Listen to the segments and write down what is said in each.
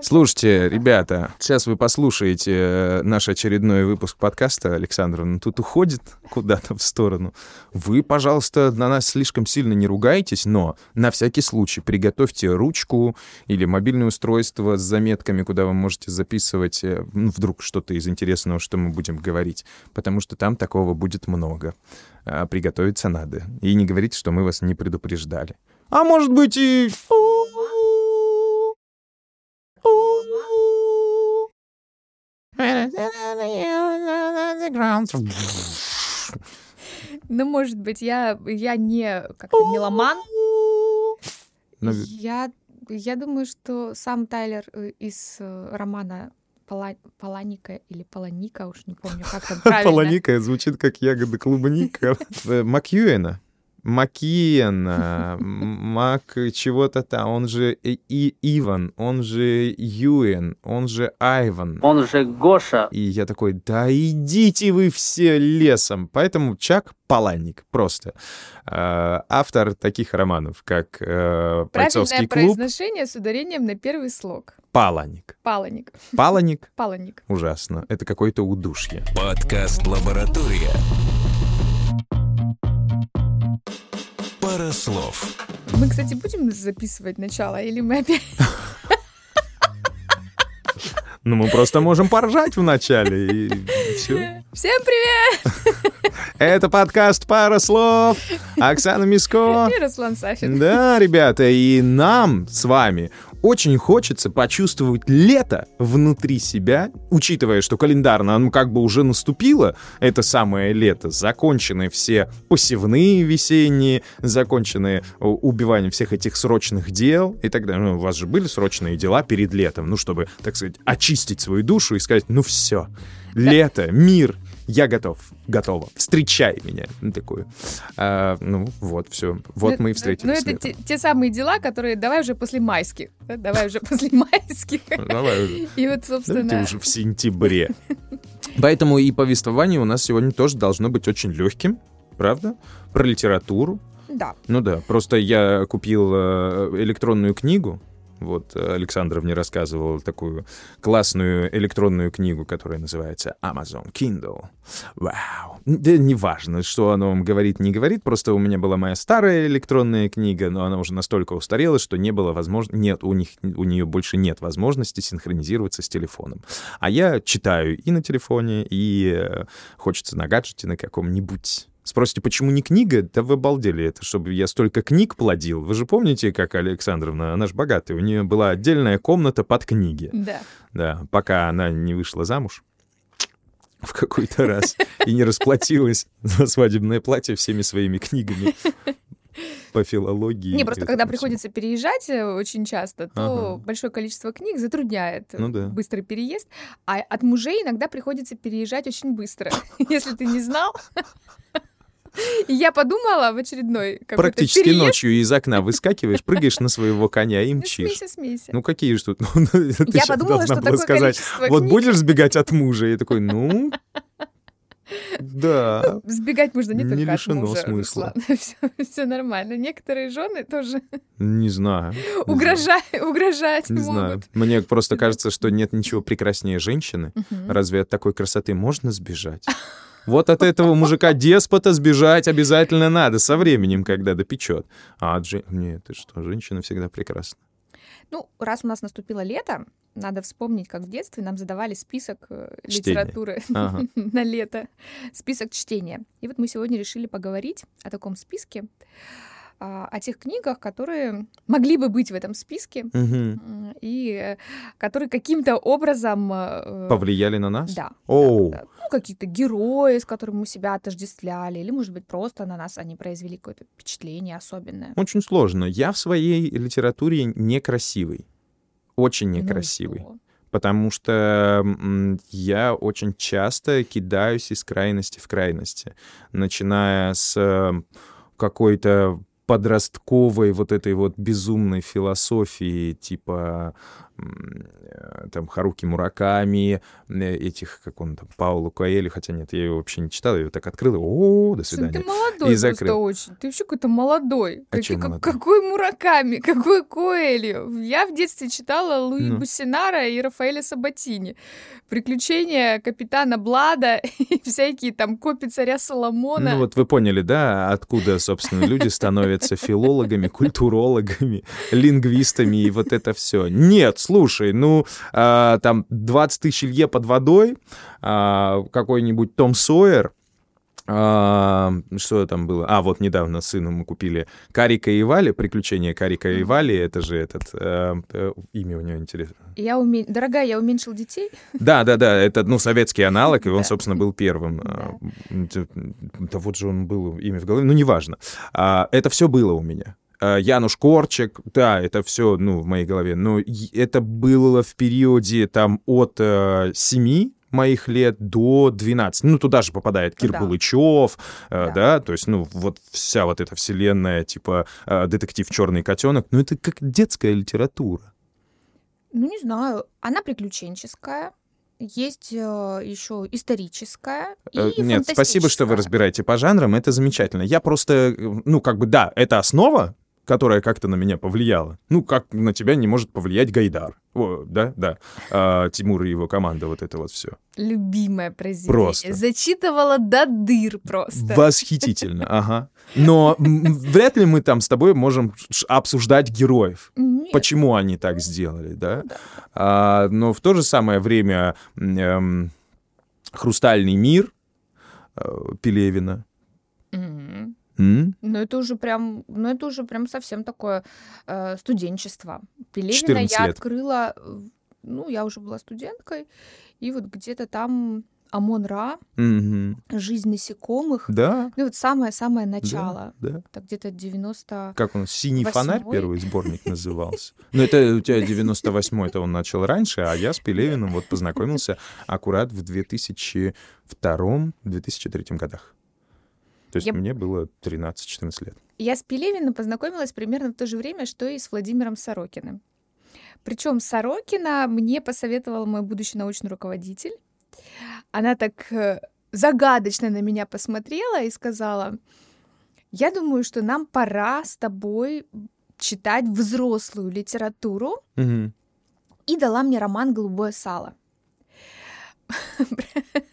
Слушайте, ребята, сейчас вы послушаете э, наш очередной выпуск подкаста. Александр, ну тут уходит куда-то в сторону. Вы, пожалуйста, на нас слишком сильно не ругайтесь, но на всякий случай приготовьте ручку или мобильное устройство с заметками, куда вы можете записывать э, ну, вдруг что-то из интересного, что мы будем говорить, потому что там такого будет много. А приготовиться надо. И не говорите, что мы вас не предупреждали. А может быть и... Ну, может быть, я, я не как-то меломан. Ну, Я, я думаю, что сам Тайлер э, из э, романа Пала... Паланика или Паланика, уж не помню, как там правильно. Полоника звучит как ягода клубника. Макьюэна. Макиена, Мак чего-то там, он же и Иван, он же Юэн, он же Айван. Он же Гоша. И я такой, да идите вы все лесом. Поэтому Чак Паланник просто. Э, Автор таких романов, как э, «Бойцовский Правильное клуб», произношение с ударением на первый слог. Паланник. Паланик. Паланик Паланик. ужасно. Это какое-то удушье. Подкаст «Лаборатория». Слов. Мы, кстати, будем записывать начало, или мы опять... Ну, мы просто можем поржать вначале, и все. Всем привет! Это подкаст «Пара слов». Оксана Миско. И Руслан Сафин. Да, ребята, и нам с вами очень хочется почувствовать лето внутри себя, учитывая, что календарно оно как бы уже наступило, это самое лето, закончены все посевные весенние, закончены э, убиванием всех этих срочных дел и так далее. Ну, у вас же были срочные дела перед летом, ну, чтобы, так сказать, очистить свою душу и сказать, ну, все, лето, мир, я готов, готова, встречай меня. Ну, такую. А, ну, вот, все. Вот Ну, мы и Ну, встретились. это летом. те, те самые дела, которые давай уже после майских. да, Давай уже после майских. Давай уже. И вот, Давайте собственно... уже в сентябре. Поэтому и повествование у нас сегодня тоже должно быть очень легким, правда? Про литературу. Да. Ну да, просто я купил э, электронную книгу. Вот э, Александр мне рассказывал такую классную электронную книгу, которая называется Amazon Kindle. Вау. Да неважно, что оно вам говорит, не говорит. Просто у меня была моя старая электронная книга, но она уже настолько устарела, что не было возможно... Нет, у, них, у нее больше нет возможности синхронизироваться с телефоном. А я читаю и на телефоне, и э, хочется на гаджете на каком-нибудь. Спросите, почему не книга? Да вы обалдели, это чтобы я столько книг плодил. Вы же помните, как Александровна, она же богатая, у нее была отдельная комната под книги. Да. Да, пока она не вышла замуж в какой-то раз и не расплатилась за свадебное платье всеми своими книгами по филологии. Не, просто когда приходится переезжать э, очень часто, то Ага. большое количество книг затрудняет э, Ну да. быстрый переезд. А от мужей иногда приходится переезжать очень быстро. Если ты не знал. И я подумала в очередной Практически переезд. ночью из окна выскакиваешь, прыгаешь на своего коня и Ну, мчишь. Смейся, смейся. Ну какие же тут? Ну, Я подумала, что такое сказать, вот будешь сбегать от мужа? Я такой, ну, да. Сбегать можно не Не только от лишено мужа, смысла. Все, нормально. Некоторые жены тоже Не знаю. не знаю. угрожать, Не знаю. могут. Мне просто кажется, что нет ничего прекраснее женщины. Разве от такой красоты можно сбежать? Вот от этого мужика-деспота сбежать обязательно надо со временем, когда допечет. А от жен... Нет, ты что, женщина всегда прекрасна. Ну, раз у нас наступило лето, надо вспомнить, как в детстве нам задавали список э, Чтения. литературы Ага. на лето, список чтения. И вот мы сегодня решили поговорить о таком списке, а, о тех книгах, которые могли бы быть в этом списке м, и которые каким-то образом... э, Повлияли на нас? Да. Оу. да, да. Ну, какие-то герои, с которыми мы себя отождествляли, или, может быть, просто на нас они произвели какое-то впечатление особенное. Очень сложно. Я в своей литературе некрасивый. Очень Ну некрасивый. что? потому что я очень часто кидаюсь из крайности в крайности, начиная с э, какой-то подростковой вот этой вот безумной философии, типа там Харуки Мураками, э, этих, как он там, Паулу Коэлю, хотя нет, я его вообще не читал, я его так открыл, и о, до Слушай, свидания. Ты молодой И просто закрыл. очень. Ты вообще какой-то молодой. А чё как- молодой? какой Мураками, какой Коэлью. Я в детстве читала Луи Ну. Буссинара и Рафаэля Сабатини. Приключения капитана Блада и всякие там копи царя Соломона. Ну вот вы поняли, да, откуда, собственно, люди становятся филологами, культурологами, лингвистами и вот это все. Нет, слушай, ну а, там 20 тысяч лье под водой, а, какой-нибудь Том Сойер, а, что там было? А, вот недавно сыну мы купили Карика и Вали, приключения Карика и Вали, это же этот, э, э, имя у него интересно. Я уме... Дорогая, я уменьшил детей. Да, да, да, это, ну, советский аналог, и он, Да. собственно, был первым. Да. Да вот же он был, имя в голове, ну, неважно. А, Это все было у меня. А, Януш Корчик, да, это все, ну, в моей голове. Но это было в периоде, там, от э, 7 моих лет до 12. Ну, туда же попадает Кир Да. Булычев, э, Да. да, то есть, ну, вот вся вот эта вселенная, типа, э, детектив «Черный котенок», ну, это как детская литература. Ну, не знаю. Она приключенческая. Есть еще историческая и Э, Нет, спасибо, что вы разбираете по жанрам, это замечательно. Я просто, э, ну, как бы, да, это основа, которая как-то на меня повлияла. Ну, как на тебя не может повлиять Гайдар. О, да, да. А, Тимур и его команда, вот это вот все. Любимое произведение. Просто. Зачитывала до дыр просто. Восхитительно, ага. Но вряд ли мы там с тобой можем обсуждать героев. Нет. Почему они так сделали, да? Да. А, но в то же самое время эм, «Хрустальный мир» э, Пелевина. Мгм. М? Ну, это уже прям, ну, это уже прям совсем такое э, студенчество. Пелевина 14 я лет. открыла, ну, я уже была студенткой, и вот где-то там Амон-Ра, Мгм. жизнь насекомых, Да, ну, вот самое-самое начало. да. Это где-то 90... Как он, «Синий фонарь» первый сборник назывался. Ну, это у тебя 98-й-то он начал раньше, а я с Пелевиным вот познакомился аккурат в 2002-2003 годах. То есть Я- мне было 13-14 лет. Я с Пелевиным познакомилась примерно в то же время, что и с Владимиром Сорокиным. Причем Сорокина мне посоветовал мой будущий научный руководитель. Она так э, загадочно на меня посмотрела и сказала, я думаю, что нам пора с тобой читать взрослую литературу, Мгм. и дала мне роман «Голубое сало».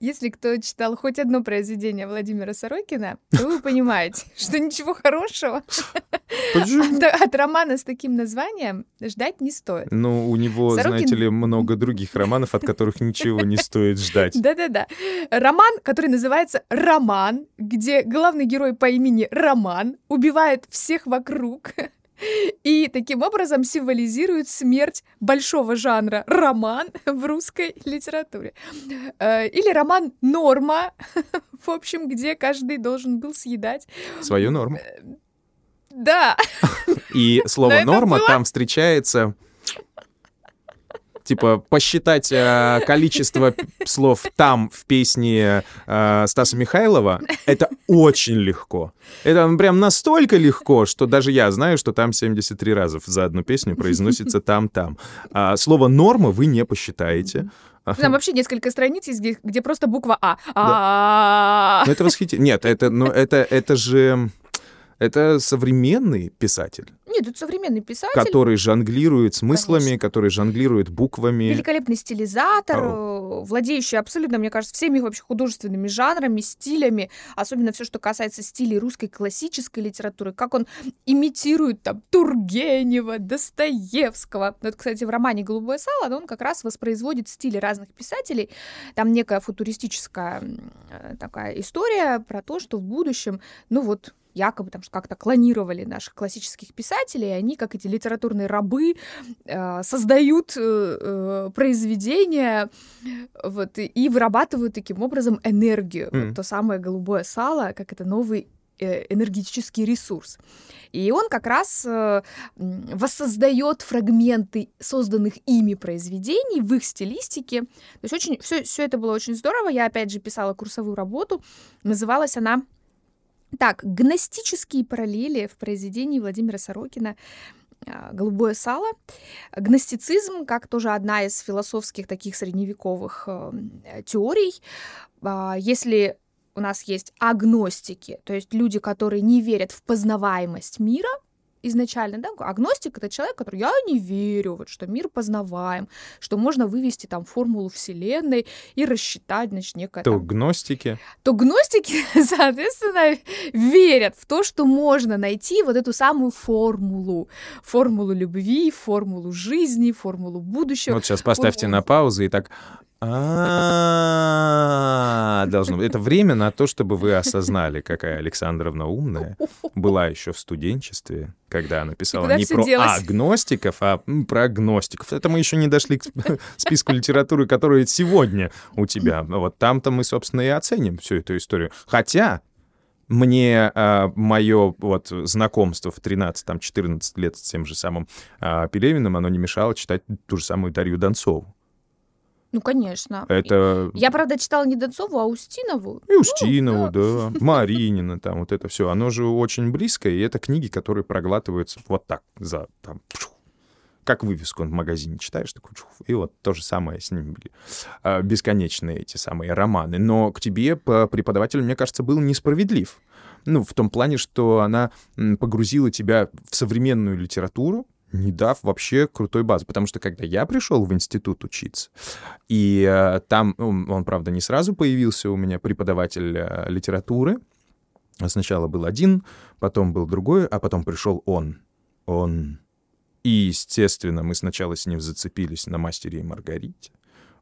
Если кто читал хоть одно произведение Владимира Сорокина, то вы понимаете, что ничего хорошего от, от романа с таким названием ждать не стоит. Ну, у него, Сорокин- знаете ли, много других романов, от которых ничего не стоит ждать. Да-да-да. Роман, который называется «Роман», где главный герой по имени Роман убивает всех вокруг и таким образом символизирует смерть большого жанра роман в русской литературе. Э, Или роман «Норма», в общем, где каждый должен был съедать. Свою норму. Да, И слово «норма» там встречается... Типа посчитать э, количество слов там в песне э, Стаса Михайлова, это очень легко. Это прям настолько легко, что даже я знаю, что там 73 раза за одну песню произносится там-там. А слово «норма» вы не посчитаете. там вообще несколько страниц есть, где, где просто буква «А». А. Ну, это восхитительно. Нет, это, ну, это, это же... Это современный писатель, Нет, это современный писатель. который жонглирует смыслами, Конечно. который жонглирует буквами. Великолепный стилизатор, э, владеющий абсолютно, мне кажется, всеми вообще художественными жанрами, стилями, особенно все, что касается стилей русской классической литературы, как он имитирует там Тургенева, Достоевского. Ну, это, кстати, в романе «Голубое сало» он как раз воспроизводит стили разных писателей. Там некая футуристическая э, такая история про то, что в будущем, ну вот, якобы там как-то клонировали наших классических писателей, и они, как эти литературные рабы, э, создают э, э, произведения вот, и, вырабатывают таким образом энергию. Мгм. Вот то самое голубое сало, как это новый энергетический ресурс. И он как раз воссоздает фрагменты созданных ими произведений в их стилистике. То есть очень все, все это было очень здорово. Я опять же писала курсовую работу. Называлась она так, гностические параллели в произведении Владимира Сорокина а, «Голубое сало». Гностицизм, как тоже одна из философских таких средневековых э, теорий. А, Если у нас есть агностики, то есть люди, которые не верят в познаваемость мира изначально, да, агностик это человек, который я не верю, вот, что мир познаваем, что можно вывести там формулу вселенной и рассчитать, значит, некое То там гностики. то гностики, соответственно, верят в то, что можно найти вот эту самую формулу. Формулу любви, формулу жизни, формулу будущего. Вот сейчас поставьте формулу- на паузу и так... «А, Должно быть. Это время на то, чтобы вы осознали, какая Александровна умная была еще в студенчестве, когда она писала не про делось? агностиков, а про гностиков. Это мы еще не дошли к сп- списку литературы, которая сегодня у тебя. Вот там-то мы, собственно, и оценим всю эту историю. Хотя мне мое вот знакомство в 13-14 лет с тем же самым а, Пелевиным, оно не мешало читать ту же самую Дарью Донцову. Ну, конечно. Это Я, правда, читала не Донцову, а Устинову. и Устинову, да, Маринина, там вот это все. Оно же очень близко, и это книги, которые проглатываются вот так, за там, как вывеску в магазине читаешь, такой, чух, и вот то же самое с ними были. А, Бесконечные эти самые романы. Но к тебе по- преподаватель, мне кажется, был несправедлив. Ну, в том плане, что она погрузила тебя в современную литературу, не дав вообще крутой базы. Потому что когда я пришел в институт учиться, и э, там, ну, он, правда, не сразу появился у меня преподаватель э, литературы. Сначала был один, потом был другой, а потом пришел он. Он. И, естественно, мы сначала с ним зацепились на «Мастере и Маргарите».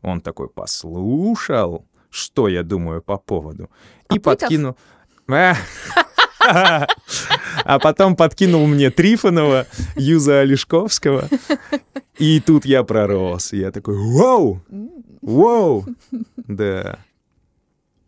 Он такой послушал, что я думаю по поводу, и Копытов? подкинул... А! Потом подкинул мне Трифонова, Юза Олешковского. И тут я пророс. Я такой, вау, вау. Да.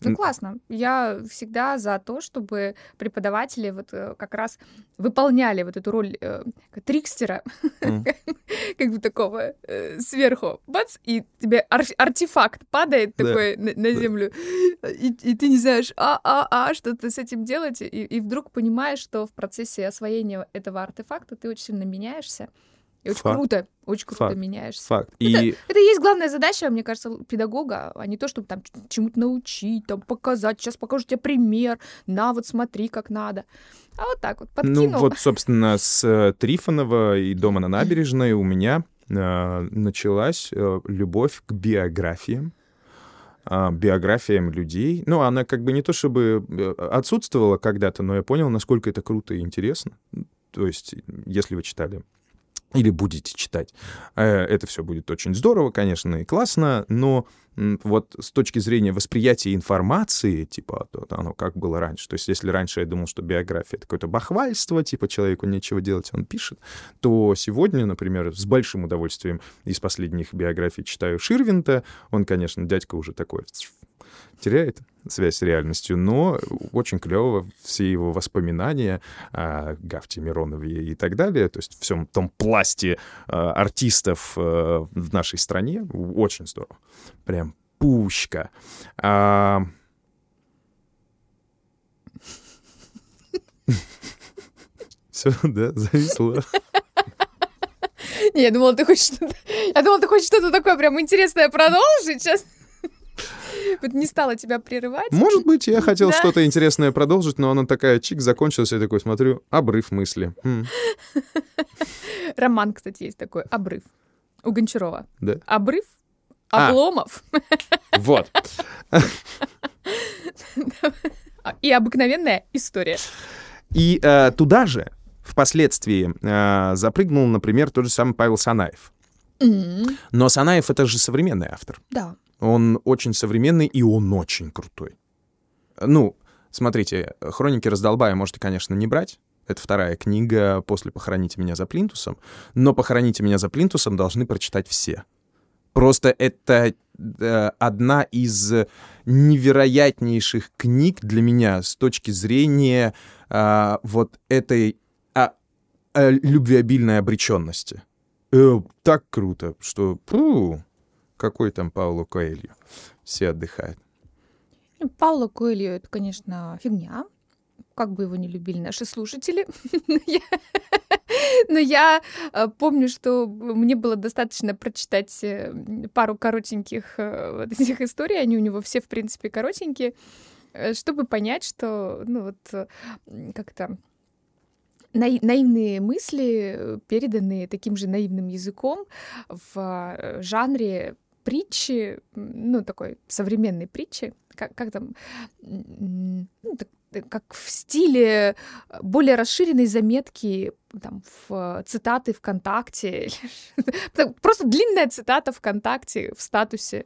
Ну, классно. Я всегда за то, чтобы преподаватели вот э, как раз выполняли вот эту роль э, трикстера, М. как бы такого э, сверху, бац, и тебе ар- артефакт падает Да. такой на, на землю, и, и ты не знаешь, а, а, а, что ты с этим делать, и, и вдруг понимаешь, что в процессе освоения этого артефакта ты очень сильно меняешься, и очень Факт. круто, очень круто Факт. меняешься. Факт. И Это и есть главная задача, мне кажется, педагога, а не то, чтобы там чему-то научить, там показать, сейчас покажу тебе пример, на, вот смотри, как надо. А вот так вот, подкинул. Ну вот, собственно, с э, Трифонова и дома на набережной у меня э, началась э, любовь к биографиям а, биографиям людей. Ну, она как бы не то чтобы э, отсутствовала когда-то, но я понял, насколько это круто и интересно. То есть, если вы читали или будете читать, э, это все будет очень здорово, конечно, и классно, но вот с точки зрения восприятия информации, типа, вот оно как было раньше. То есть, если раньше я думал, что биография — это какое-то бахвальство, типа, человеку нечего делать, он пишет, то сегодня, например, с большим удовольствием из последних биографий читаю Ширвинта. Он, конечно, дядька уже такой теряет связь с реальностью, но очень клево все его воспоминания о Гафте Миронове и так далее, то есть всем том пласте э, артистов э, в нашей стране, очень здорово. Прям пушка. А... Все, да, зависло. Не, я думала, ты хочешь что-то... Я думала, ты хочешь что-то такое прям интересное продолжить сейчас. Вот не стала тебя прерывать. Может быть, я хотел Да. что-то интересное продолжить, но она такая чик закончилась, я такой смотрю, обрыв мысли. М, Роман, кстати, есть такой, «Обрыв» у Гончарова. да. Обрыв, А. обломов Вот. и обыкновенная история. И э, туда же впоследствии э, запрыгнул, например, тот же самый Павел Санаев. М, Но Санаев — это же современный автор. Да. Он очень современный, и он очень крутой. Ну, смотрите, «Хроники раздолбая» можете, конечно, не брать. Это вторая книга после «Похороните меня за плинтусом». Но «Похороните меня за плинтусом» должны прочитать все. Просто это э, одна из невероятнейших книг для меня с точки зрения а, вот этой а, а, любвеобильной обреченности. Э, так круто, что... пу, какой там Пауло Коэльо? Все отдыхают. Ну, Пауло Коэльо — это, конечно, фигня. Как бы его не любили наши слушатели. Но я э, помню, что мне было достаточно прочитать э, пару коротеньких э, вот этих историй, они у него все, в принципе, коротенькие, чтобы понять, что, ну вот, как-то наи- наивные мысли, переданные таким же наивным языком в жанре притчи, ну, такой современной притчи, как, как там, ну, так- э, как в стиле э, более расширенной заметки там, в цитаты ВКонтакте. Так, Просто длинная цитата ВКонтакте в статусе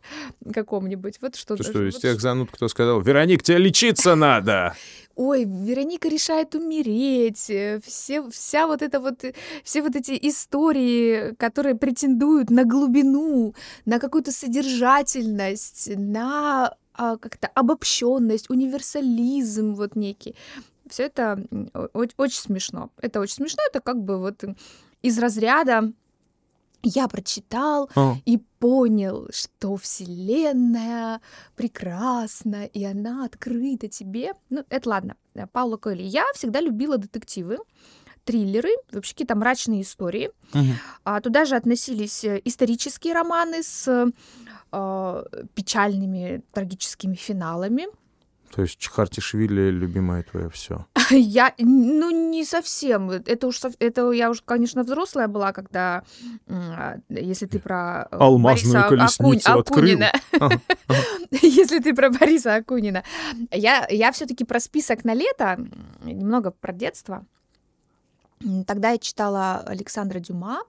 каком-нибудь. Вот что. Ты что, из вот тех зануд, кто сказал, Вероник, тебе лечиться надо? Ой, Вероника решает умереть. э, Все, вся вот это вот, э, все вот эти истории, которые претендуют на глубину, на какую-то содержательность, на а, как-то обобщенность, универсализм вот некий. Все это очень смешно. Это очень смешно. Это как бы вот из разряда я прочитал О, и понял, что Вселенная прекрасна, и она открыта тебе. Ну, это ладно. Паула Коэльо. Я всегда любила детективы, триллеры, вообще какие-то мрачные истории. мгм. А туда же относились э, исторические романы с э, печальными трагическими финалами. То есть Чхартишвили любимое твое все. Я, ну, не совсем. Это уж, это я уже, конечно, взрослая была, когда, а, если ты про э, Алмазную Бориса Акунь- колесницу открыл. Акунина. Если ты про Бориса Акунина. Я, я все-таки про список на лето, немного про детство. Тогда я читала Александра Дюма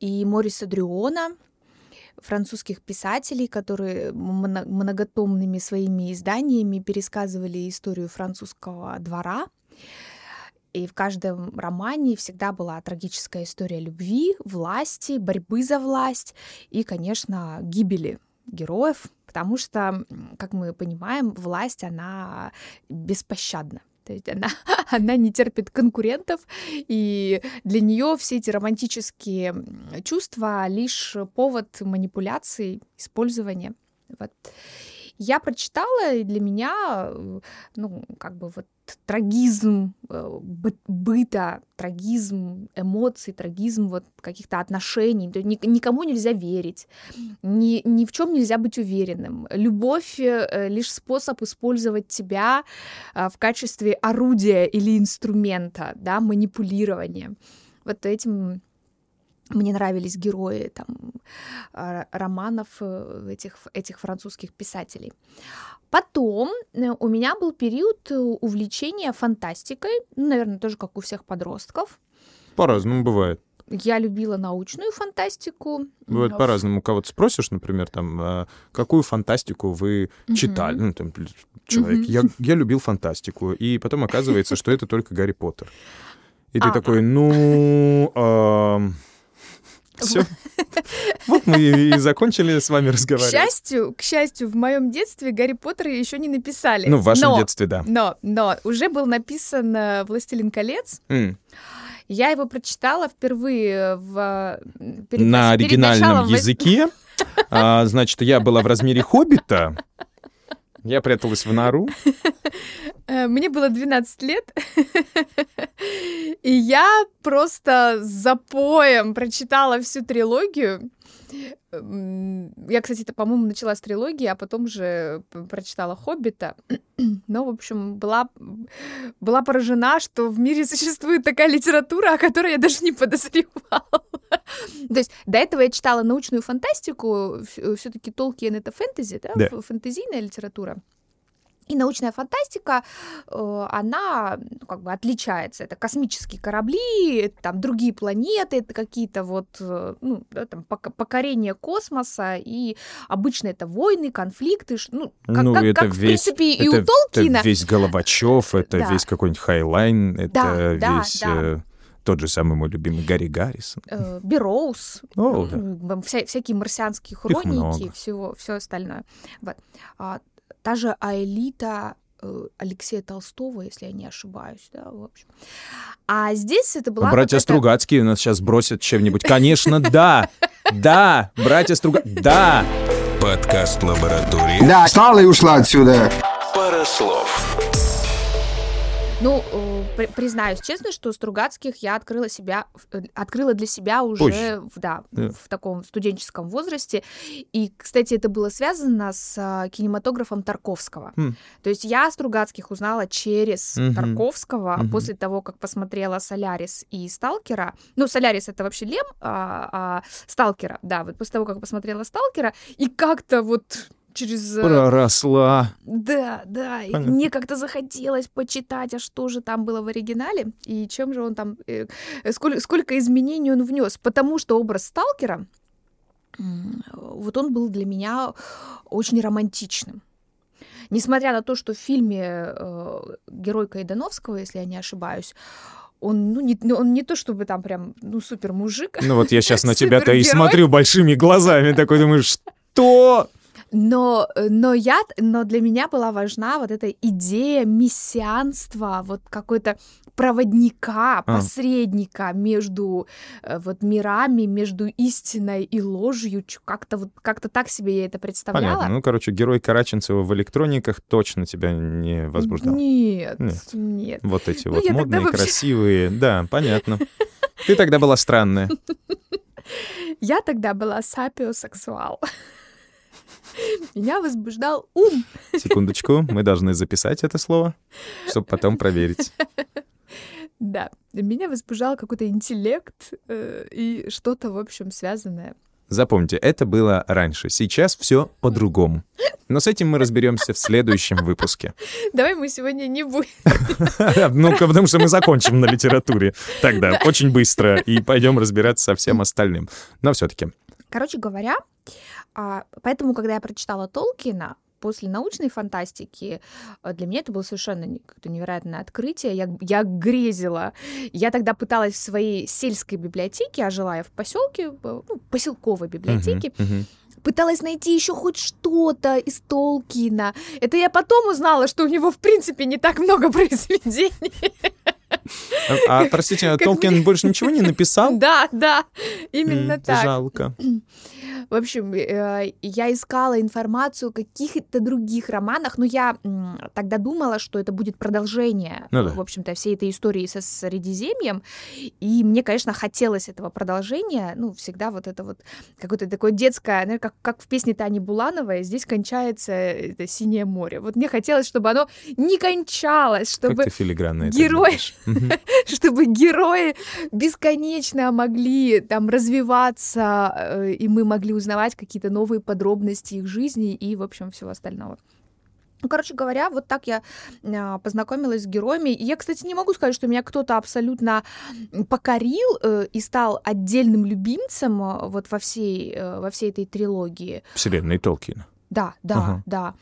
и Мориса Дрюона, французских писателей, которые мно- многотомными своими изданиями пересказывали историю французского двора. И в каждом романе всегда была трагическая история любви, власти, борьбы за власть и, конечно, гибели героев, потому что, как мы понимаем, власть, она беспощадна. То есть она, она не терпит конкурентов, и для нее все эти романтические чувства лишь повод манипуляций, использования. Вот. Я прочитала, и для меня, э, ну, как бы вот трагизм э, бы- быта, трагизм эмоций, трагизм вот каких-то отношений. То есть ни- никому нельзя верить, ни, ни в чем нельзя быть уверенным. Любовь э, лишь способ использовать тебя э, в качестве орудия или инструмента, да, манипулирования. Вот этим мне нравились герои там а, романов э, этих, этих французских писателей. Потом э, у меня был период э, увлечения фантастикой, ну, наверное, тоже как у всех подростков. По-разному бывает. Я любила научную фантастику. Бывает М, по-разному. Кого-то спросишь, например, там, а, какую фантастику вы Мгм. читали? Ну, там, человек, Мгм. я, я любил фантастику. И потом оказывается, что это только Гарри Поттер. И ты А. такой, ну... Все. Вот мы и закончили с вами К разговаривать. счастью, к счастью, в моем детстве Гарри Поттера еще не написали. Ну, в вашем но, детстве, да. Но, но уже был написан э, «Властелин колец». М. Я его прочитала впервые в... э, перед На перед оригинальном началом языке. А, Значит, я была в размере хоббита. Я пряталась в нору. Э, Мне было 12 лет, и я просто с запоем прочитала всю трилогию. М, Я, кстати, это, по-моему, начала с трилогии, а потом же п- прочитала «Хоббита». Но, в общем, была, была поражена, что в мире существует такая литература, о которой я даже не подозревала. То есть до этого я читала научную фантастику, все-таки Толкиен — это фэнтези, да? Да. фэнтезийная литература. И научная фантастика, э, она ну, как бы отличается. Это космические корабли, это там другие планеты, это какие-то вот, э, ну, да, там покорение космоса, и обычно это войны, конфликты, ну, как, Ну, как- это как, в весь- принципе, и это, у Толкина. это весь Головачев, это Да. весь какой-нибудь Хайнлайн, это Да, да, весь да. э, тот же самый мой любимый Гарри Гаррисон. э, Берроуз, О, да. м, вся- всякие марсианские хроники, всего, все остальное. Вот. А, та же Аэлита э, Алексея Толстого, если я не ошибаюсь, да, в общем. А здесь это была Братья Стругацкие нас сейчас бросят чем-нибудь. Конечно, да! Да! Братья Стругацкие! Да! Подкаст лаборатории. Да, встала и ушла отсюда. Пара слов. Ну, э, при- признаюсь честно, что Стругацких я открыла себя, э, открыла для себя уже Позже. в, да, Да. в таком студенческом возрасте. И, кстати, это было связано с а, кинематографом Тарковского. Хм. То есть я Стругацких узнала через Мгм. Тарковского Мгм. после того, как посмотрела Солярис и Сталкера. Ну, Солярис это вообще Лем, а, а Сталкера, да, вот после того, как посмотрела Сталкера, и как-то вот через... э, Проросла. да, да, Понятно. мне как-то захотелось почитать, а что же там было в оригинале, и чем же он там, э, э, сколько, сколько изменений он внес, потому что образ сталкера, вот он был для меня очень романтичным. Несмотря на то, что в фильме э, герой Кайдановского, если я не ошибаюсь, он, ну, не, ну, он не то чтобы там прям, ну, супер мужик, Ну вот я сейчас на тебя-то и смотрю большими глазами, такой думаешь, что? Но, но я, но для меня была важна вот эта идея мессианства, вот какой-то проводника, А. посредника между э, вот мирами, между истиной и ложью. Как-то вот как-то так себе я это представляла. Понятно. Ну, короче, герой Караченцева в электрониках точно тебя не возбуждал. Нет, Нет. нет. Вот эти Ну, вот модные, вообще- красивые. Да, понятно. Ты тогда была странная. Я тогда была сапиосексуал. Меня возбуждал ум. Секундочку, мы должны записать это слово, чтобы потом проверить. Да, меня возбуждал какой-то интеллект э, и что-то, в общем, связанное Запомните, это было раньше. Сейчас все по-другому. Но с этим мы разберемся в следующем выпуске. Давай мы сегодня не будем. Ну-ка, потому что мы закончим на литературе тогда очень быстро и пойдем разбираться со всем остальным. Но все-таки. Короче говоря, а, поэтому, когда я прочитала Толкина, после научной фантастики а, для меня это было совершенно невероятное открытие. Я, я грезила. Я тогда пыталась в своей сельской библиотеке, а жила я в поселке, ну, поселковой библиотеке, Мгм, мгм. пыталась найти еще хоть что-то из Толкина. Это я потом узнала, что у него, в принципе, не так много произведений. А, простите, Толкин больше ничего не написал? Да, да, именно так. Жалко. В общем, э, я искала информацию о каких-то других романах, но я тогда думала, что это будет продолжение, Ну да. в общем-то, всей этой истории со Средиземьем. И мне, конечно, хотелось этого продолжения. Ну, всегда вот это вот какое-то такое детское, ну, как, как в песне Тани Булановой, здесь кончается это синее море. Вот мне хотелось, чтобы оно не кончалось, чтобы. Мгм. чтобы герои бесконечно могли там развиваться, э, и мы могли узнавать какие-то новые подробности их жизни и, в общем, всего остального. Ну, короче говоря, вот так я а, познакомилась с героями. И я, кстати, не могу сказать, что меня кто-то абсолютно покорил э, и стал отдельным любимцем э, вот во всей, э, во всей этой трилогии. Вселенной Толкина. Да, да, Ага. да.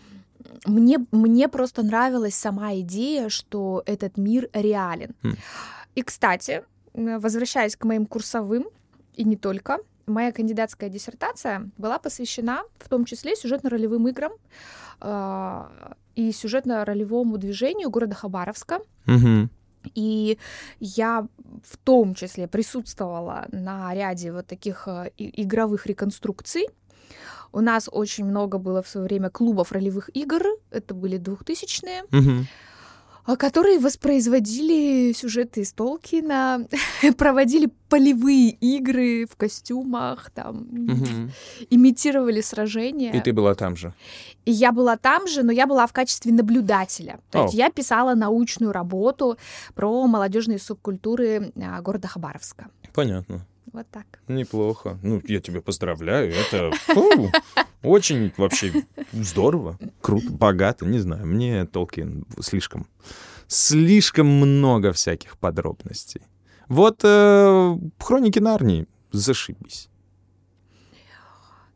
Мне, мне просто нравилась сама идея, что этот мир реален. М. И, кстати, возвращаясь к моим курсовым, и не только, моя кандидатская диссертация была посвящена в том числе сюжетно-ролевым играм э, и сюжетно-ролевому движению города Хабаровска. Мгм. И я в том числе присутствовала на ряде вот таких и- игровых реконструкций. У нас очень много было в свое время клубов ролевых игр, это были двухтысячные, Мгм. А, которые воспроизводили сюжеты из Толкина, проводили полевые игры в костюмах, там, имитировали сражения. И ты была там же. И я была там же, но я была в качестве наблюдателя. То есть О. я писала научную работу про молодежные субкультуры а, города Хабаровска. Понятно. Вот так. Неплохо. Ну, я тебя поздравляю. Это фу, очень вообще здорово, круто, богато. Не знаю, мне Толкин слишком, слишком много всяких подробностей. Вот э, Хроники Нарнии, зашибись.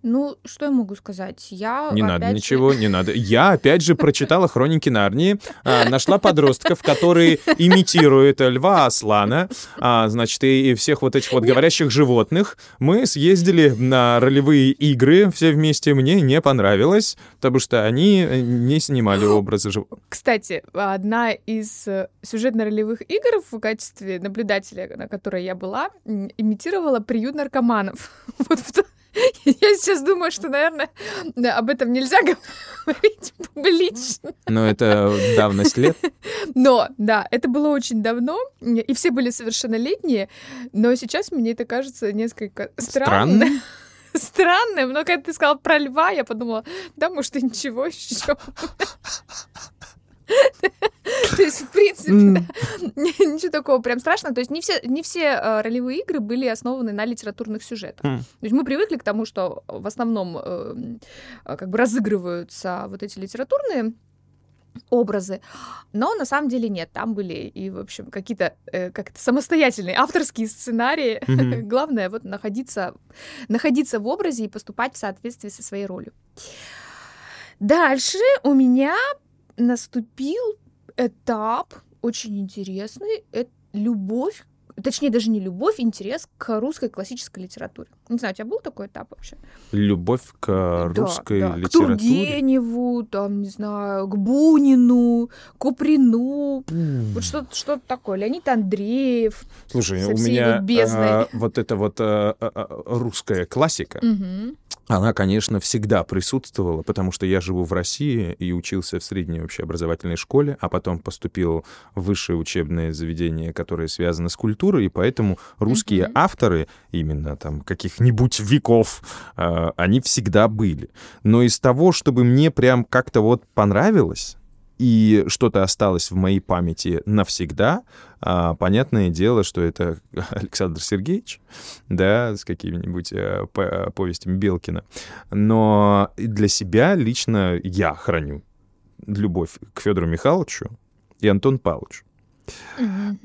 Ну, что я могу сказать? Я Не надо же- ничего, не надо. Я, опять же, прочитала «Хроники Нарнии», а, нашла подростков, которые имитируют льва, аслана, а, значит, и, всех вот этих вот говорящих животных. Мы съездили на ролевые игры все вместе. Мне не понравилось, потому что они э, не снимали образы животных. Кстати, одна из э, сюжетно-ролевых игр в качестве наблюдателя, на которой я была, имитировала приют наркоманов. Вот в Я сейчас думаю, что, наверное, да, об этом нельзя говорить публично. Но это давность лет. Но, да, это было очень давно, и все были совершеннолетние, но сейчас мне это кажется несколько странно. Странно. Странным, но когда ты сказал про льва, я подумала, да, может, и ничего еще. То есть, в принципе, ничего такого прям страшного. То есть не все, не все э, ролевые игры были основаны на литературных сюжетах. То есть мы привыкли к тому, что в основном э, э, как бы разыгрываются вот эти литературные образы, но на самом деле нет, там были и, в общем, какие-то э, как-то самостоятельные авторские сценарии. Мгм. Главное вот находиться, находиться в образе и поступать в соответствии со своей ролью. Дальше у меня наступил этап очень интересный. Это любовь, точнее даже не любовь, интерес к русской классической литературе. Не знаю, у тебя был такой этап вообще? Любовь к Да, русской да, К литературе. Тургеневу, там, не знаю, к Бунину, Куприну. Вот что-то что такое. Леонид Андреев. Слушай, со у всей меня его бездной. а, вот эта вот а, а, а, русская классика, Мгм. Она, конечно, всегда присутствовала, потому что я живу в России и учился в средней общеобразовательной школе, а потом поступил в высшее учебное заведение, которое связано с культурой, и поэтому русские Мгм. авторы, именно там каких-нибудь веков, а, они всегда были. Но из того, чтобы мне прям как-то вот понравилось, и что-то осталось в моей памяти навсегда, а, понятное дело, что это Александр Сергеевич, да, с какими-нибудь э, по- повестями Белкина. Но для себя лично я храню любовь к Федору Михайловичу и Антону Павловичу.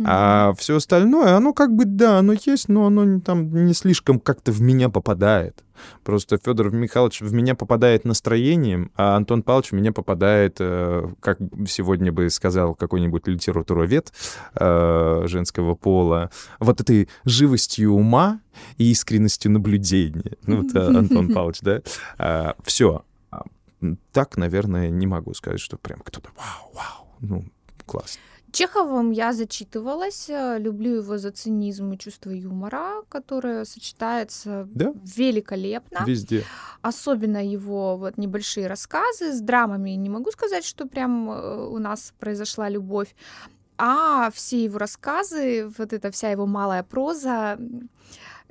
А все остальное, оно как бы, да, оно есть, но оно там не слишком как-то в меня попадает. Просто Федор Михайлович в меня попадает настроением, а Антон Павлович в меня попадает, э, как сегодня бы сказал какой-нибудь литературовед э, женского пола, вот этой живостью ума и искренностью наблюдения. Ну, вот э, Антон Павлович, да? Все. Так, наверное, не могу сказать, что прям кто-то вау, вау, ну, класс. Чеховым я зачитывалась, э, люблю его за цинизм и чувство юмора, которое сочетается Да? великолепно. Везде. Особенно его вот небольшие рассказы с драмами. Не могу сказать, что прям э, у нас произошла любовь. А все его рассказы, вот эта вся его малая проза,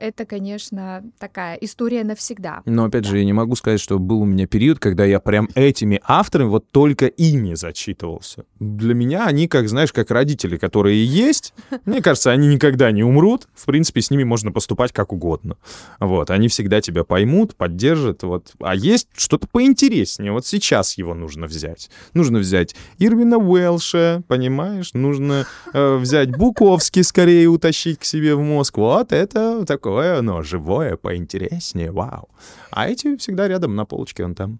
это, конечно, такая история навсегда. Но опять же, я не могу сказать, что был у меня период, когда я прям этими авторами, вот только ими зачитывался. Для меня они, как, знаешь, как родители, которые есть. Мне кажется, они никогда не умрут. В принципе, с ними можно поступать как угодно. Вот, они всегда тебя поймут, поддержат. Вот. А есть что-то поинтереснее. Вот сейчас его нужно взять. Нужно взять Ирвина Уэлша, понимаешь? Нужно э, взять Буковский скорее утащить к себе в мозг. Вот это такое, оно живое, поинтереснее, вау. А эти всегда рядом на полочке, он там.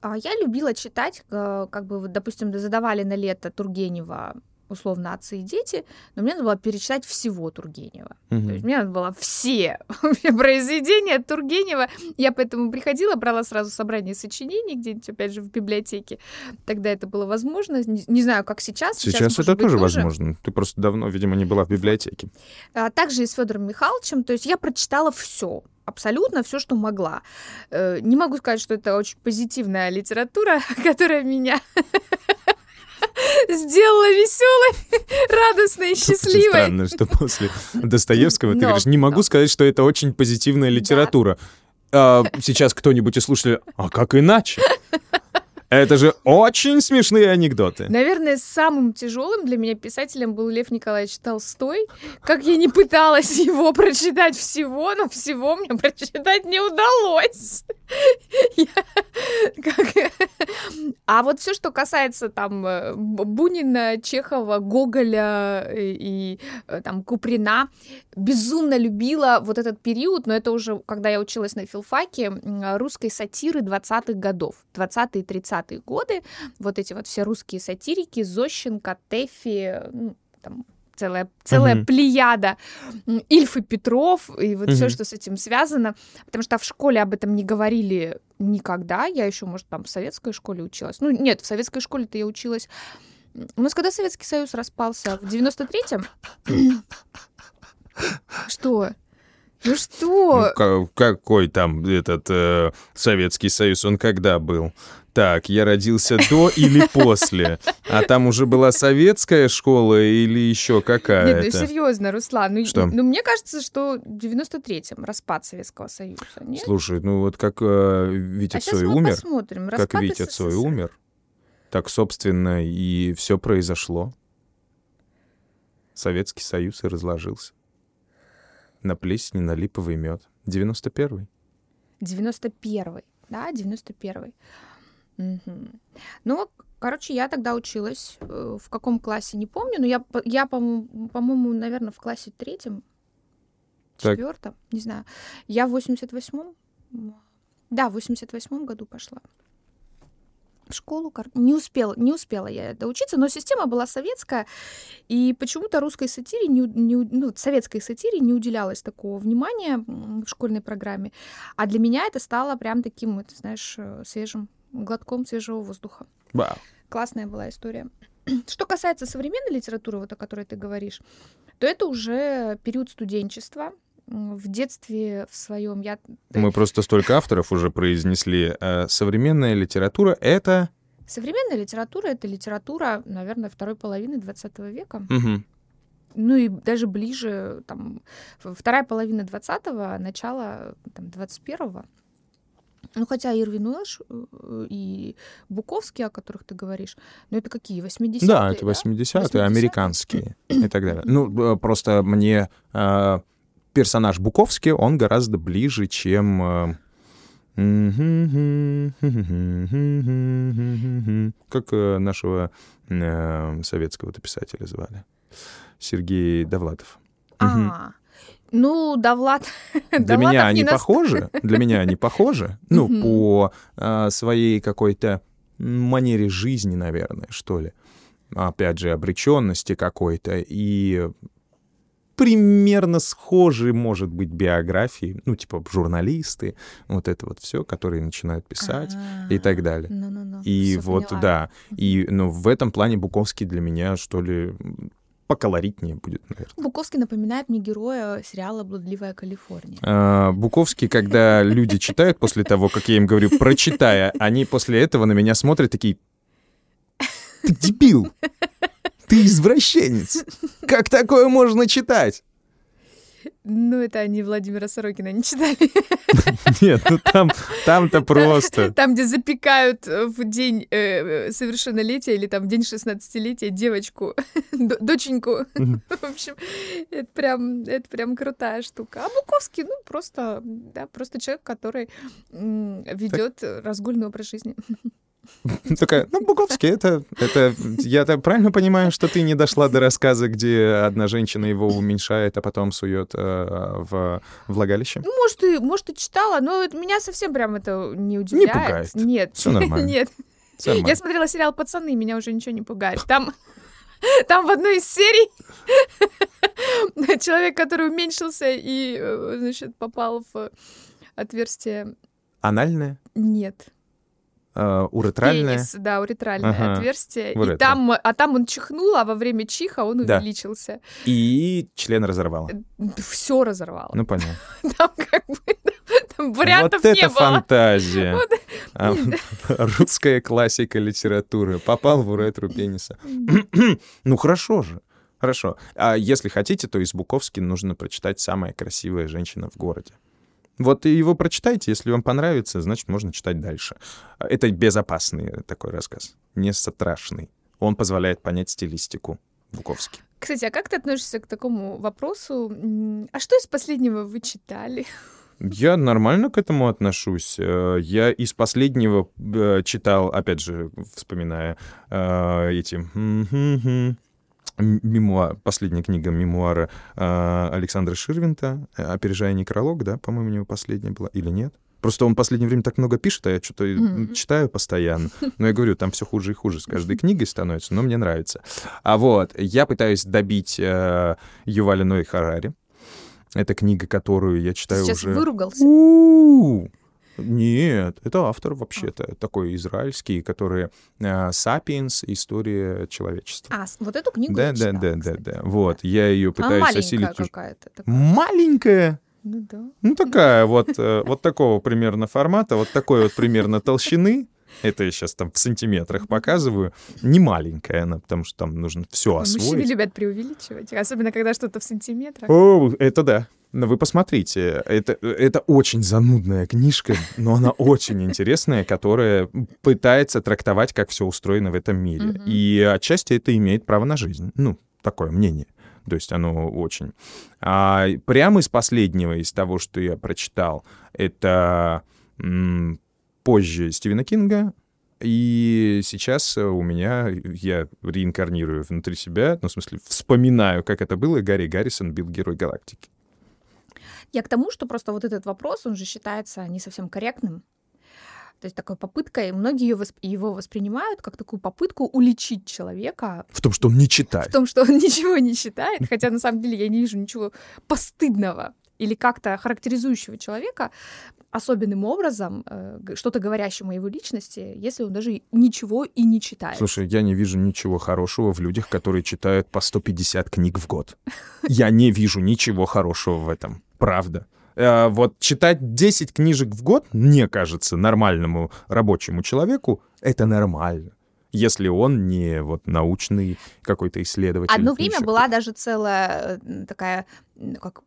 А Я любила читать, э, как бы, допустим, задавали на лето Тургенева условно «Отцы и дети», но мне надо было перечитать всего Тургенева. Мгм. То есть мне надо было все произведения Тургенева. Я поэтому приходила, брала сразу собрание сочинений где-нибудь, опять же, в библиотеке. Тогда это было возможно. Не, не знаю, как сейчас. Сейчас, может это тоже возможно. Ты просто давно, видимо, не была в библиотеке. А также и с Федором Михайловичем. То есть я прочитала все. Абсолютно все, что могла. Э, Не могу сказать, что это очень позитивная литература, которая меня сделала веселой, радостной и счастливой. Странно, что после Достоевского ты говоришь, не могу сказать, что это очень позитивная литература. А, сейчас кто-нибудь из слушателей, а как иначе? Это же очень смешные анекдоты. Наверное, самым тяжелым для меня писателем был Лев Николаевич Толстой. Как я не пыталась его прочитать всего, но всего мне прочитать не удалось. Я- как- А вот все, что касается там э, Бунина, Чехова, Гоголя э, и э, там Куприна, безумно любила вот этот период, но это уже когда я училась на филфаке русской сатиры 20-х годов, 20-е 30-е годы, вот эти вот все русские сатирики, Зощенко, Тэфи, ну, там целая, целая Мгм. плеяда, Ильф и Петров, и вот все, Мгм. что с этим связано, потому что в школе об этом не говорили никогда, я еще, может, там в советской школе училась, ну, нет, в советской школе-то я училась, у нас когда Советский Союз распался? В 93-м? Что? Ну что? Ну, ка- какой там этот э, Советский Союз? Он когда был? Так, я родился до или после? А там уже была советская школа или еще Нет, ну какая-то? серьезно, Руслан. Ну, Что? ну, мне кажется, что в 93-м распад Советского Союза, нет? Слушай, ну вот как э, Витя а Цой умер, посмотрим. как Распад Витя Цой СССР. умер, так, собственно, и все произошло. Советский Союз и разложился. На плесени, на липовый мед. 91-й. 91-й, да, 91-й. Мгм. Ну, короче, я тогда училась. э, В каком классе, не помню, но я, я по-мо- по-моему, наверное, в классе третьем, четвертом, не знаю. Я в 88-м, м, да, в 88-м году пошла в школу. Не успела, не успела я доучиться, но система была советская, и почему-то русской сатире, не, не ну, советской сатире не уделялось такого внимания в школьной программе. А для меня это стало прям таким, вот, знаешь, э, свежим глотком свежего воздуха. Вау. Классная была история. Что касается современной литературы, вот о которой ты говоришь, то это уже период студенчества. В детстве в своем я... Мы просто столько авторов уже произнесли. Э, Современная литература — это... Современная литература — это литература, наверное, второй половины 20 века. Мгм. Ну и даже ближе, там, вторая половина 20-го, начало там, 21-го. Ну, хотя Ирвин Уэлш э, и Буковский, о которых ты говоришь, ну это какие, 80-е? Да, это 80-е, 80-е? американские и так далее. Ну, э, просто мне э, персонаж Буковский, он гораздо ближе, чем... э, Как э, нашего э, советского-то писателя звали? Сергей Довлатов. А, ну, Довлат... Для Довлатов меня они похожи, для меня они похожи, ну, по а, своей какой-то манере жизни, наверное, что ли. Опять же, обреченности какой-то и примерно схожие, может быть, биографии, ну, типа журналисты, вот это вот все, которые начинают писать и так далее. А, Ну-ну-ну, И всё вот, поняла. да, и, ну, в этом плане Буковский для меня, что ли, поколоритнее будет, наверное. Буковский напоминает мне героя сериала «Блудливая Калифорния». А, Буковский, когда люди читают после того, как я им говорю, прочитая, они после этого на меня смотрят такие, ты дебил, ты извращенец, как такое можно читать? Ну, это они Владимира Сорокина не читали. Нет, ну там, там-то просто. Там, где запекают э, в день э, э, совершеннолетия или там в день 16-летия девочку, доченьку. В общем, это прям, это прям крутая штука. А Буковский, ну, просто, да, просто человек, который ведет разгульный образ жизни. Такая, ну, Буковский, это, это, я правильно понимаю, что ты не дошла до рассказа, где одна женщина его уменьшает, а потом сует э, в влагалище? Ну, может, и, может, и читала, но меня совсем прям это не удивляет. пугает. Нет. Всё нормально. Нет. Всё нормально. Я смотрела сериал «Пацаны», меня уже ничего не пугает. Там, там в одной из серий человек, который уменьшился и, э, значит, попал в отверстие... Анальное, Нет. Э, уретральное. Пенис, да, уретральное Ага. отверстие. И там, а там он чихнул, а во время чиха он Да. увеличился. И член разорвало. Все разорвало. Ну, понятно. Там как бы там вариантов вот это не было. фантазия. Вот. А, Русская классика литературы. Попал в уретру пениса. Ну, хорошо же. Хорошо. А если хотите, то из Буковски нужно прочитать «Самая красивая женщина в городе». Вот и его прочитайте, если вам понравится, значит, можно читать дальше. Это безопасный такой рассказ, не страшный. Он позволяет понять стилистику Буковски. Кстати, а как ты относишься к такому вопросу? А что из последнего вы читали? Я нормально к этому отношусь. Э, Я из последнего э, читал, опять же, вспоминая э, эти мемуар, последняя книга мемуара э, Александра Ширвинта э, «Опережая некролог», да, по-моему, у него последняя была, или нет? Просто он в последнее время так много пишет, а я что-то Мгм. читаю постоянно. Но я говорю, там все хуже и хуже с каждой книгой становится, но мне нравится. А вот, я пытаюсь добить э, Юваля Ной Харари. Это книга, которую я читаю сейчас уже... выругался? У-у-у. Нет, это автор вообще-то такой израильский, который э, «Сапиенс. История человечества». А, вот эту книгу Да, я да, читала, да, да, кстати. да. Вот, я ее пытаюсь маленькая осилить. уже. какая-то. такая. Маленькая? Ну да. Ну, такая вот, э, вот такого примерно формата, вот такой вот примерно толщины. Это я сейчас там в сантиметрах показываю. Не маленькая она, потому что там нужно все Мужчины освоить. любят преувеличивать, особенно когда что-то в сантиметрах. О, это да. Но вы посмотрите, это, это очень занудная книжка, но она очень интересная, которая пытается трактовать, как все устроено в этом мире. Мгм. И отчасти это имеет право на жизнь. Ну, такое мнение. То есть оно очень. А прямо из последнего, из того, что я прочитал, это м, позже Стивена Кинга. И сейчас у меня, я реинкарнирую внутри себя, ну, в смысле, вспоминаю, как это было, Гарри Гаррисон бил Герой Галактики. Я к тому, что просто вот этот вопрос, он же считается не совсем корректным. То есть такой попыткой, многие его воспринимают как такую попытку уличить человека В том, что он не читает. в том, что он ничего не считает, хотя на самом деле я не вижу ничего постыдного или как-то характеризующего человека особенным образом, э, что-то говорящему о его личности, если он даже ничего и не читает. Слушай, я не вижу ничего хорошего в людях, которые читают по 150 книг в год. Я не вижу ничего хорошего в этом. Правда. Э, Вот читать 10 книжек в год, мне кажется, нормальному рабочему человеку, это нормально. Если он не вот научный какой-то исследователь. Одно время была даже целая э, такая, как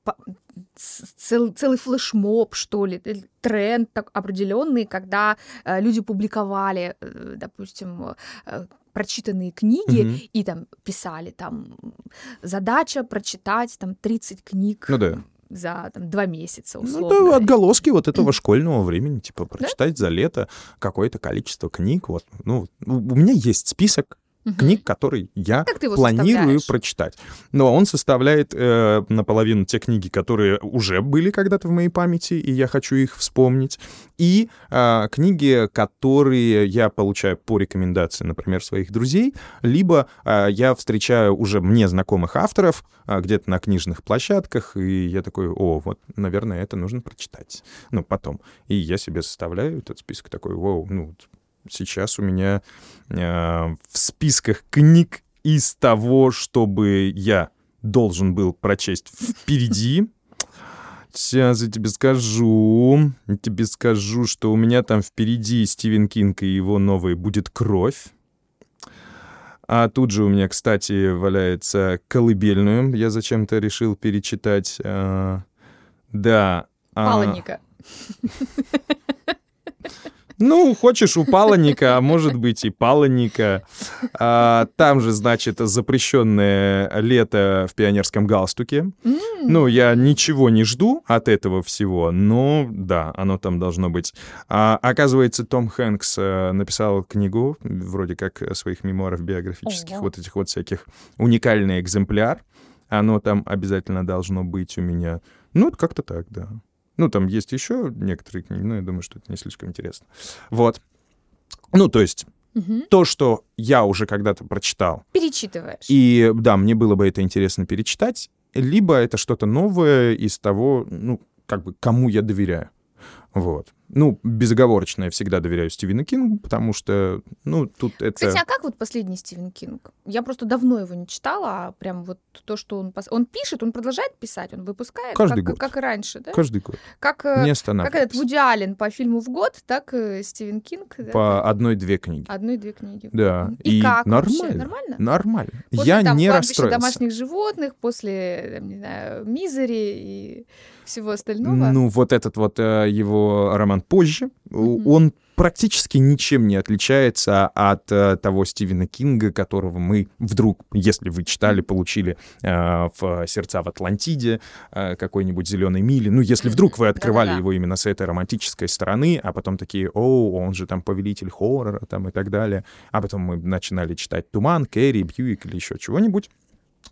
цел- целый флешмоб, что ли, тренд так определенный, когда э, люди публиковали, э, допустим, э, прочитанные книги Мгм. и там писали там задача прочитать там 30 книг Ну да. За там, два месяца Ну, условно. это отголоски вот этого школьного времени, типа прочитать за лето какое-то количество книг. Вот, ну, у меня есть список Мгм. книг, которые я планирую прочитать. Но он составляет э, наполовину те книги, которые уже были когда-то в моей памяти, и я хочу их вспомнить, и э, книги, которые я получаю по рекомендации, например, своих друзей, либо э, я встречаю уже мне знакомых авторов э, где-то на книжных площадках, и я такой, о, вот, наверное, это нужно прочитать. Ну, потом. И я себе составляю этот список такой, вау, ну, сейчас у меня э, в списках книг из того, чтобы я должен был прочесть впереди. Сейчас я тебе скажу. Я тебе скажу, что у меня там впереди Стивен Кинг и его новый «Будет кровь». А тут же у меня, кстати, валяется «Колыбельную». Я зачем-то решил перечитать. а, да. а, Паланика. ну, хочешь у Паланика, а может быть и Паланика. А, там же, значит, запрещенное лето в пионерском галстуке. М, Ну, я ничего не жду от этого всего, но да, оно там должно быть. А, оказывается, Том Хэнкс э, написал книгу, вроде как э, своих мемуаров биографических, Ого. вот этих вот всяких, уникальный экземпляр. Оно там обязательно должно быть у меня. Ну, как-то так, да. Ну, там есть еще некоторые книги, но я думаю, что это не слишком интересно. Вот. Ну, то есть мгм. то, что я уже когда-то прочитал, Перечитываешь. и да, мне было бы это интересно перечитать, либо это что-то новое из того, ну, как бы, кому я доверяю. Вот. Ну, безоговорочно я всегда доверяю Стивену Кингу, потому что, ну, тут это... Кстати, а как вот последний Стивен Кинг? Я просто давно его не читала, а прям вот то, что он... Он пишет, он продолжает писать, он выпускает, Каждый как, год. как и раньше, да? Каждый год. Как, Не э, как этот. Вуди Аллен по фильму в год, так и Стивен Кинг. да, По одной-две книги. Одной-две книги. Да. И, как нормально. вообще? Нормально? Нормально. После, я там, не «Кладбище расстроился. домашних животных, после, там, не знаю, Мизери и всего остального. Ну, вот этот вот э, его роман позже, Мгм. он практически ничем не отличается от э, того Стивена Кинга, которого мы вдруг, если вы читали, получили э, в «Сердца в Атлантиде», э, какой-нибудь «Зеленой мили». Ну, если вдруг вы открывали Да-да-да. его именно с этой романтической стороны, а потом такие, о, он же там повелитель хоррора там и так далее. А потом мы начинали читать «Туман», «Кэрри», «Бьюик» или еще чего-нибудь.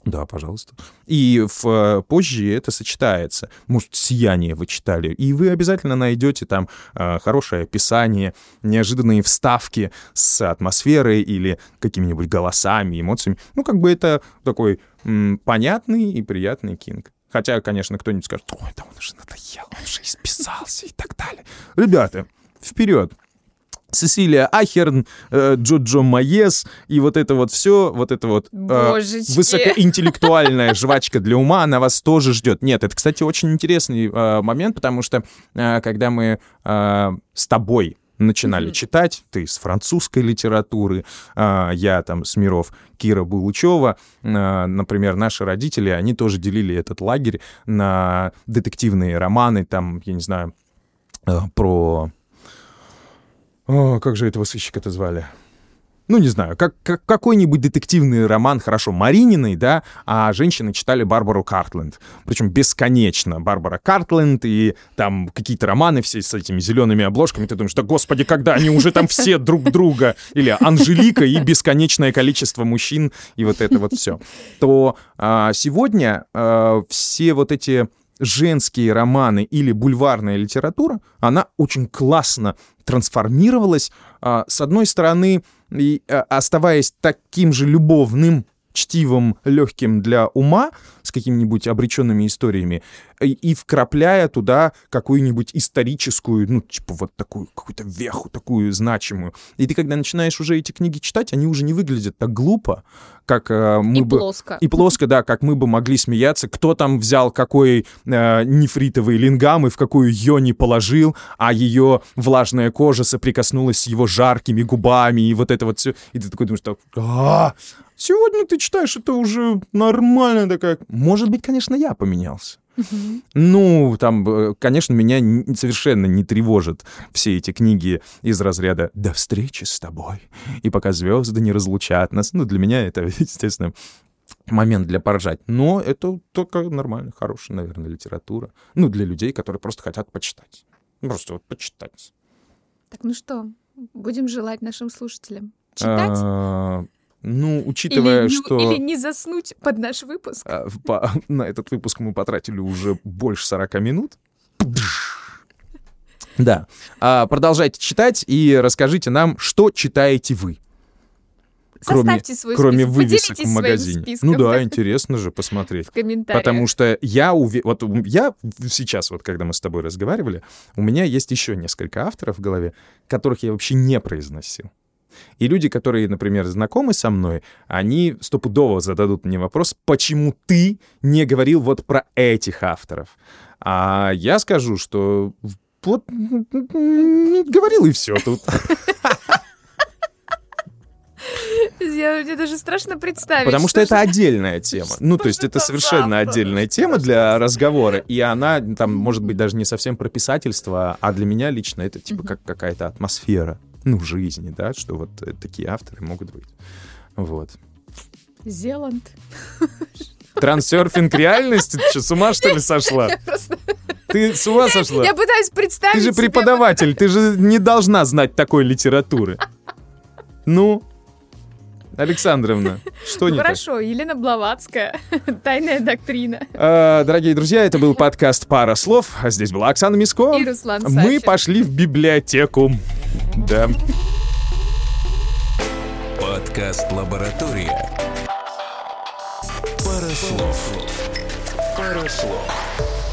Да, пожалуйста. И в, э, позже это сочетается. Может, «Сияние» вы читали, и вы обязательно найдете там э, хорошее описание, неожиданные вставки с атмосферой или какими-нибудь голосами, эмоциями. Ну, как бы это такой м, понятный и приятный кинг. Хотя, конечно, кто-нибудь скажет, ой, да он уже надоел, он уже исписался и так далее. Ребята, вперед! Сесилия Ахерн, э, Джоджо Маес и вот это вот все, вот это вот э, высокоинтеллектуальная жвачка для ума, она вас тоже ждет. Нет, это, кстати, очень интересный э, момент, потому что э, когда мы э, с тобой начинали Мгм. читать, ты с французской литературы, я там с миров Кира Булычева, а, например, наши родители, они тоже делили этот лагерь на детективные романы, там, я не знаю, про... О, как же этого сыщика-то звали? Ну, не знаю, как, как- какой-нибудь детективный роман, хорошо, Марининой, да, а женщины читали Барбару Картленд. Причем бесконечно. Барбара Картленд и там какие-то романы все с этими зелеными обложками. Ты думаешь, да господи, когда они уже там все друг друга? Или Анжелика и бесконечное количество мужчин и вот это вот все. То а, сегодня а, все вот эти женские романы или бульварная литература, она очень классно трансформировалась. А, С одной стороны, а, оставаясь таким же любовным, чтивым, легким для ума, с какими-нибудь обреченными историями, и, и вкрапляя туда какую-нибудь историческую, ну, типа вот такую, какую-то веху, такую значимую. И ты, когда начинаешь уже эти книги читать, они уже не выглядят так глупо, как э, мы И бы... плоско. И плоско, да, как мы бы могли смеяться, кто там взял какой э, нефритовый лингам и в какую йони положил, а ее влажная кожа соприкоснулась с его жаркими губами, и вот это вот все. И ты такой думаешь, так, «А, сегодня ты читаешь, это уже нормально такая. Может быть, конечно, я поменялся. Ну, там, э, конечно, меня совершенно не тревожат все эти книги из разряда «До встречи с тобой» и «Пока звезды не разлучат нас». Ну, для меня это, естественно, момент для поржать. Но это только нормально, хорошая, наверное, литература. Ну, для людей, которые просто хотят почитать. Просто вот почитать. Так, ну что, будем желать нашим слушателям читать? Ну, учитывая, или, не- что... или не заснуть под наш выпуск. А, по- на этот выпуск мы потратили уже больше 40 минут. Да. А, продолжайте читать и расскажите нам, что читаете вы. Кроме, Составьте свой кроме список, вывесок в магазине. списком, Ну да, интересно же посмотреть. в комментариях. Потому что я уве... вот я сейчас, вот когда мы с тобой разговаривали, у меня есть еще несколько авторов в голове, которых я вообще не произносил. И люди, которые, например, знакомы со мной, они стопудово зададут мне вопрос, почему ты не говорил вот про этих авторов? А я скажу, что вот говорил и все тут. Я, мне даже страшно представить. Потому что же- это отдельная тема. Ну, то есть же это совершенно завтра? отдельная тема для разговора. И она там, может быть, даже не совсем про писательство, а для меня лично это типа как какая-то атмосфера, ну, жизни, да, что вот э, такие авторы могут быть. Вот. Зеланд. Трансерфинг реальности? Ты что, с ума, что ли, сошла? Ты с ума сошла? Я пытаюсь представить Ты же преподаватель, ты же не должна знать такой литературы. Ну, Александровна, что Ну, не? Хорошо, Елена Блаватская. Тайная доктрина. А, Дорогие друзья, это был подкаст «Пара слов». А здесь была Оксана Миско. И Руслан Мы пошли в библиотеку. Да. Подкаст «Лаборатория». Пара слов. Пара слов.